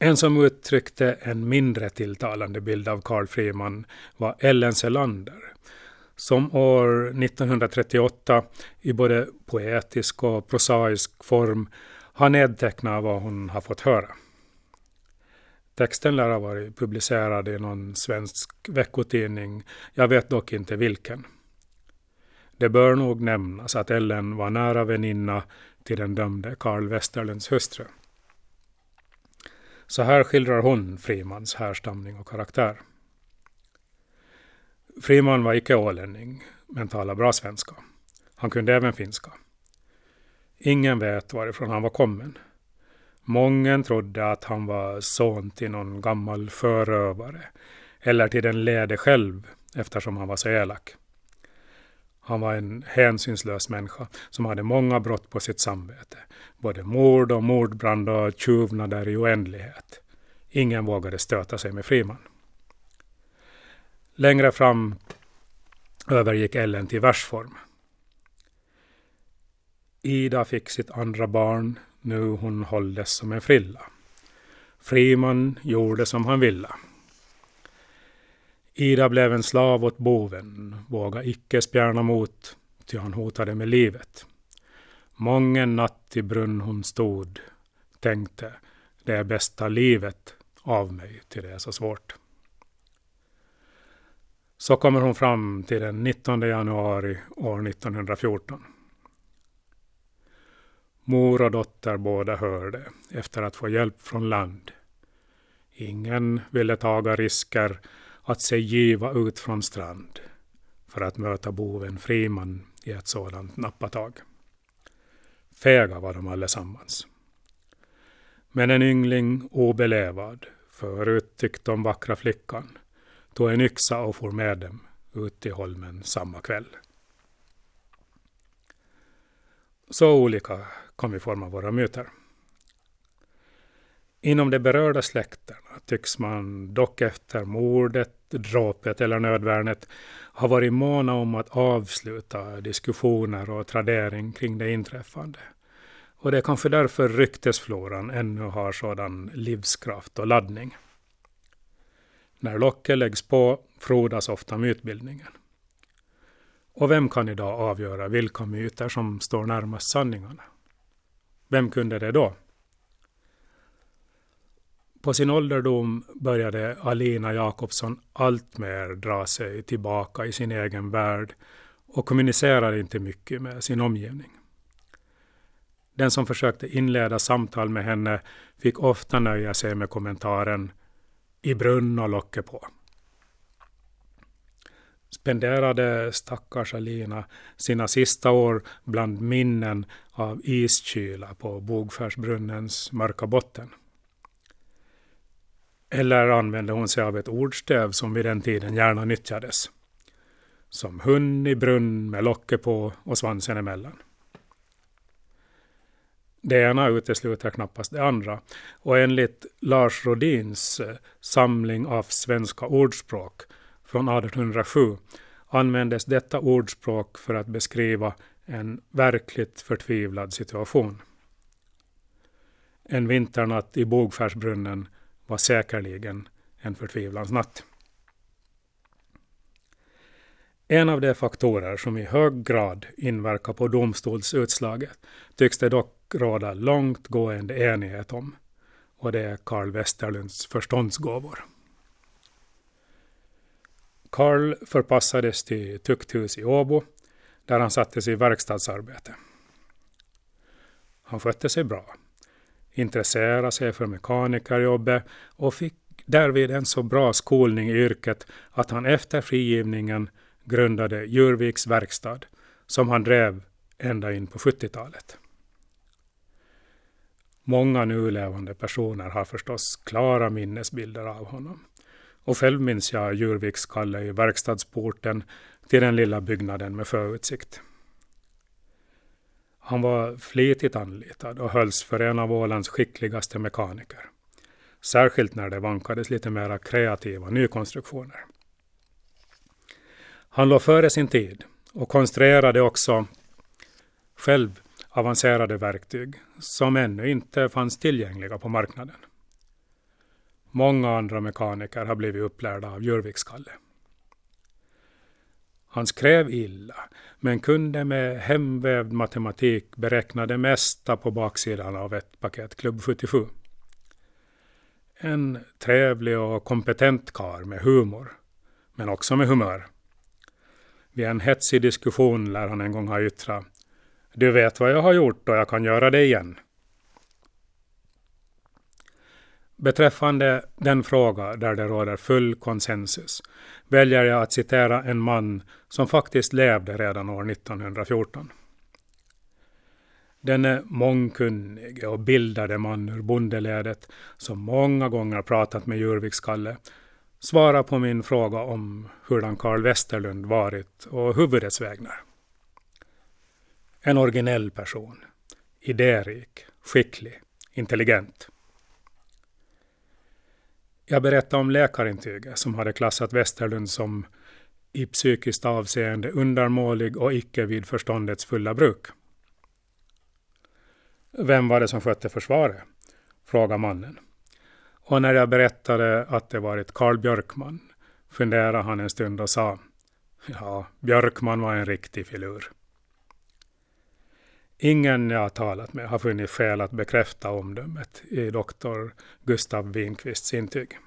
En som uttryckte en mindre tilltalande bild av Carl Friman var Ellen Selander, som år 1938 i både poetisk och prosaisk form har nedtecknat vad hon har fått höra. Texten lär ha varit publicerad i någon svensk veckotidning, jag vet dock inte vilken. Det bör nog nämnas att Ellen var nära väninna till den dömde Carl Westerlunds hustru. Så här skildrar hon Frimans härstamning och karaktär. Friman var icke ålänning, men talade bra svenska. Han kunde även finska. Ingen vet varifrån han var kommen. Mången trodde att han var son till någon gammal förövare eller till den lede själv eftersom han var så elak. Han var en hänsynslös människa som hade många brott på sitt samvete. Både mord och mordbrand och tjuvnader i oändlighet. Ingen vågade stöta sig med Friman. Längre fram övergick Ellen till versform. Ida fick sitt andra barn, nu hon hålldes som en frilla. Friman gjorde som han ville. Ida blev en slav åt boven, våga icke spjärna mot, ty han hotade med livet. Mången natt i brunn hon stod, tänkte, det är bästa livet av mig, till det är så svårt. Så kommer hon fram till den 19 januari år 1914. Mor och dotter båda hörde efter att få hjälp från land. Ingen ville taga risker att sig giva ut från strand för att möta boven Friman i ett sådant nappatag. Fega var de allesammans. Men en yngling obelevad, förut tyckte om vackra flickan, tog en yxa och for med dem ut till holmen samma kväll. Så olika kan vi forma våra myter. Inom de berörda släkterna tycks man dock efter mordet, dråpet eller nödvärnet har varit måna om att avsluta diskussioner och tradering kring det inträffande. Och det är kanske därför ryktesfloran ännu har sådan livskraft och laddning. När locket läggs på frodas ofta mytbildningen. Och vem kan idag avgöra vilka myter som står närmast sanningarna? Vem kunde det då? På sin ålderdom började Alina Jakobsson alltmer dra sig tillbaka i sin egen värld och kommunicerade inte mycket med sin omgivning. Den som försökte inleda samtal med henne fick ofta nöja sig med kommentaren ”i brunn och locket på” spenderade stackars Alina sina sista år bland minnen av iskyla på Bogfärsbrunnens mörka botten. Eller använde hon sig av ett ordstöv som vid den tiden gärna nyttjades. Som hund i brunn med locket på och svansen emellan. Det ena utesluter knappast det andra och enligt Lars Rodins eh, samling av svenska ordspråk från 1807 användes detta ordspråk för att beskriva en verkligt förtvivlad situation. En vinternatt i Bogfärsbrunnen var säkerligen en förtvivlans natt. En av de faktorer som i hög grad inverkar på domstolsutslaget tycks det dock råda långtgående enighet om och det är Karl Westerlunds förståndsgåvor. Karl förpassades till tukthus i Åbo där han sattes i verkstadsarbete. Han skötte sig bra, intresserade sig för mekanikerjobbet och fick därvid en så bra skolning i yrket att han efter frigivningen grundade Djurviks verkstad som han drev ända in på 70-talet. Många nu levande personer har förstås klara minnesbilder av honom. Och själv minns jag Djurviks Kalle i verkstadsporten till den lilla byggnaden med förutsikt. Han var flitigt anlitad och hölls för en av Ålands skickligaste mekaniker. Särskilt när det vankades lite mera kreativa nykonstruktioner. Han låg före sin tid och konstruerade också själv avancerade verktyg som ännu inte fanns tillgängliga på marknaden. Många andra mekaniker har blivit upplärda av Jurvikskalle. Han skrev illa, men kunde med hemvävd matematik beräkna det mesta på baksidan av ett paket Klubb 77. En trevlig och kompetent kar med humor, men också med humör. Vid en hetsig diskussion lär han en gång ha yttrat Du vet vad jag har gjort och jag kan göra det igen. Beträffande den fråga där det råder full konsensus väljer jag att citera en man som faktiskt levde redan år 1914. Denne mångkunnige och bildade man ur bondeledet som många gånger pratat med Djurvikskalle svarar på min fråga om hurdan Karl Westerlund varit och huvudets vägnar. En originell person, idérik, skicklig, intelligent. Jag berättade om läkarintyget som hade klassat Westerlund som i psykiskt avseende undermålig och icke vid förståndets fulla bruk. Vem var det som skötte försvaret? frågade mannen. Och när jag berättade att det varit Karl Björkman funderade han en stund och sa Ja, Björkman var en riktig filur. Ingen jag har talat med har funnit skäl att bekräfta omdömet i doktor Gustav Winqvists intyg.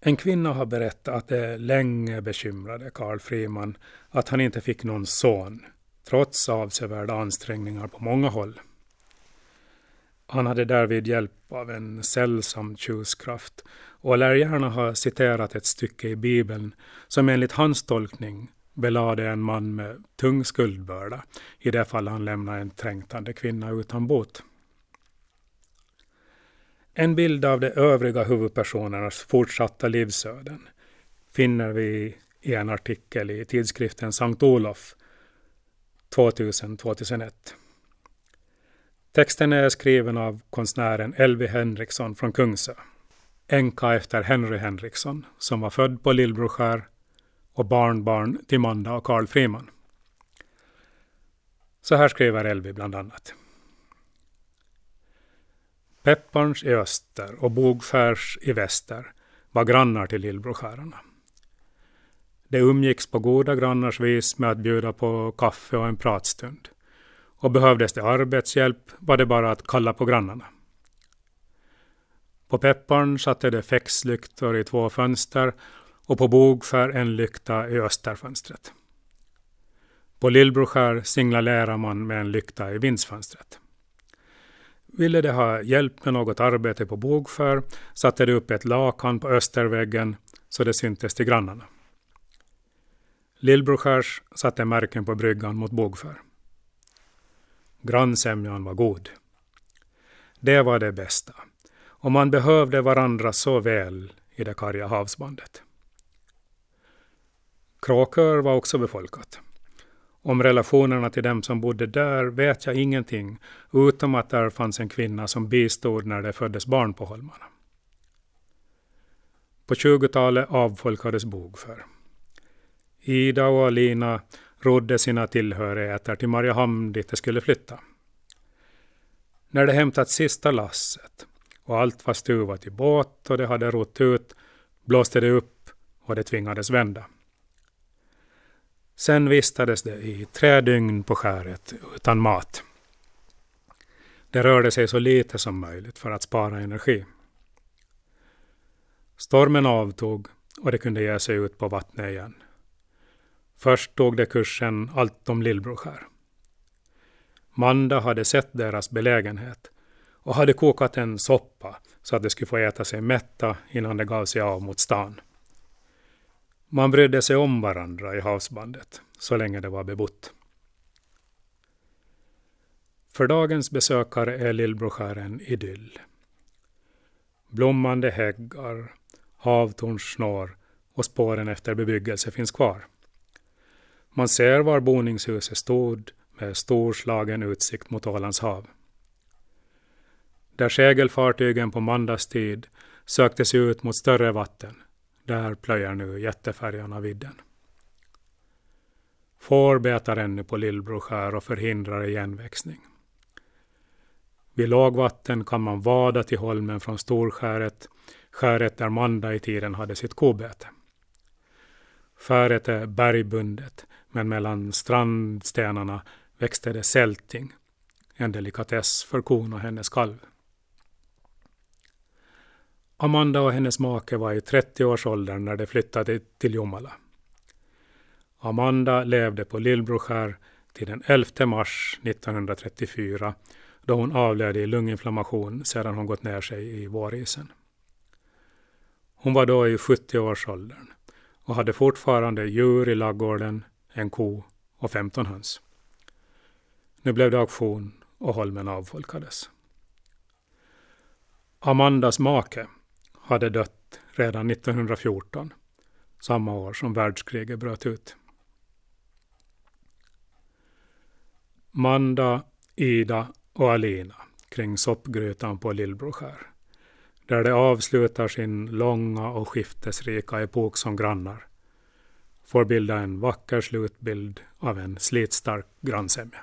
En kvinna har berättat att det länge bekymrade Karl Friman att han inte fick någon son, trots avsevärda ansträngningar på många håll. Han hade därvid hjälp av en sällsam tjuskraft och lär gärna ha citerat ett stycke i Bibeln som enligt hans tolkning belade en man med tung skuldbörda i det fall han lämnade en trängtande kvinna utan bot. En bild av de övriga huvudpersonernas fortsatta livsöden finner vi i en artikel i tidskriften Sankt Olof 2000-2001. Texten är skriven av konstnären Elvi Henriksson från Kungsö. Änka efter Henry Henriksson som var född på Lillbroskär och barnbarn till Manda och Karl Friman. Så här skriver Elvi bland annat. Pepparns i öster och Bogfärs i väster var grannar till Lillbroskärarna. De umgicks på goda grannars vis med att bjuda på kaffe och en pratstund. Och behövdes det arbetshjälp var det bara att kalla på grannarna. På Pepparn satte de fäxlyktor i två fönster och på Bogskär en lykta i österfönstret. På Lillbroskär signalerar man med en lykta i vindsfönstret. Ville de ha hjälp med något arbete på Bogskär satte de upp ett lakan på österväggen så det syntes till grannarna. Lillbroskärs satte märken på bryggan mot Bogskär. Grannsämjan var god. Det var det bästa. Och man behövde varandra så väl i det karga havsbandet. Kråkör var också befolkat. Om relationerna till dem som bodde där vet jag ingenting, utom att där fanns en kvinna som bistod när det föddes barn på holmarna. På 20-talet avfolkades Bogför. Ida och Alina rodde sina tillhörigheter till Mariehamn dit de skulle flytta. När de hämtat sista lasset och allt var stuvat i båt och de hade rott ut blåste det upp och de tvingades vända. Sen vistades det i tre dygn på skäret utan mat. Det rörde sig så lite som möjligt för att spara energi. Stormen avtog och det kunde ge sig ut på vattnet igen. Först tog det kursen allt om Lillbroskär. Manda hade sett deras belägenhet och hade kokat en soppa så att de skulle få äta sig mätta innan de gav sig av mot stan. Man brydde sig om varandra i havsbandet, så länge det var bebott. För dagens besökare är Lillbroskär en idyll. Blommande häggar, havtornsnår och spåren efter bebyggelse finns kvar. Man ser var boningshuset stod med storslagen utsikt mot Ålands hav. Där segelfartygen på mandagstid sökte sig ut mot större vatten där plöjer nu jättefärjorna vidden. Får betar ännu på Lillbroskär och förhindrar igenväxning. Vid lågvatten kan man vada till holmen från Storskäret, skäret där Manda i tiden hade sitt kobete. Skäret är bergbundet, men mellan strandstenarna växte det sälting, en delikatess för kon och hennes kalv. Amanda och hennes make var i 30-årsåldern när de flyttade till Jomala. Amanda levde på Lillbroskär till den 11 mars 1934 då hon avled i lunginflammation sedan hon gått ner sig i vårisen. Hon var då i 70-årsåldern och hade fortfarande djur i laggården, en ko och 15 höns. Nu blev det auktion och holmen avfolkades. Amandas make hade dött redan 1914, samma år som världskriget bröt ut. Manda, Ida och Alina kring soppgrytan på Lillbroskär, där de avslutar sin långa och skiftesrika epok som grannar, får bilda en vacker slutbild av en slitstark grannsämja.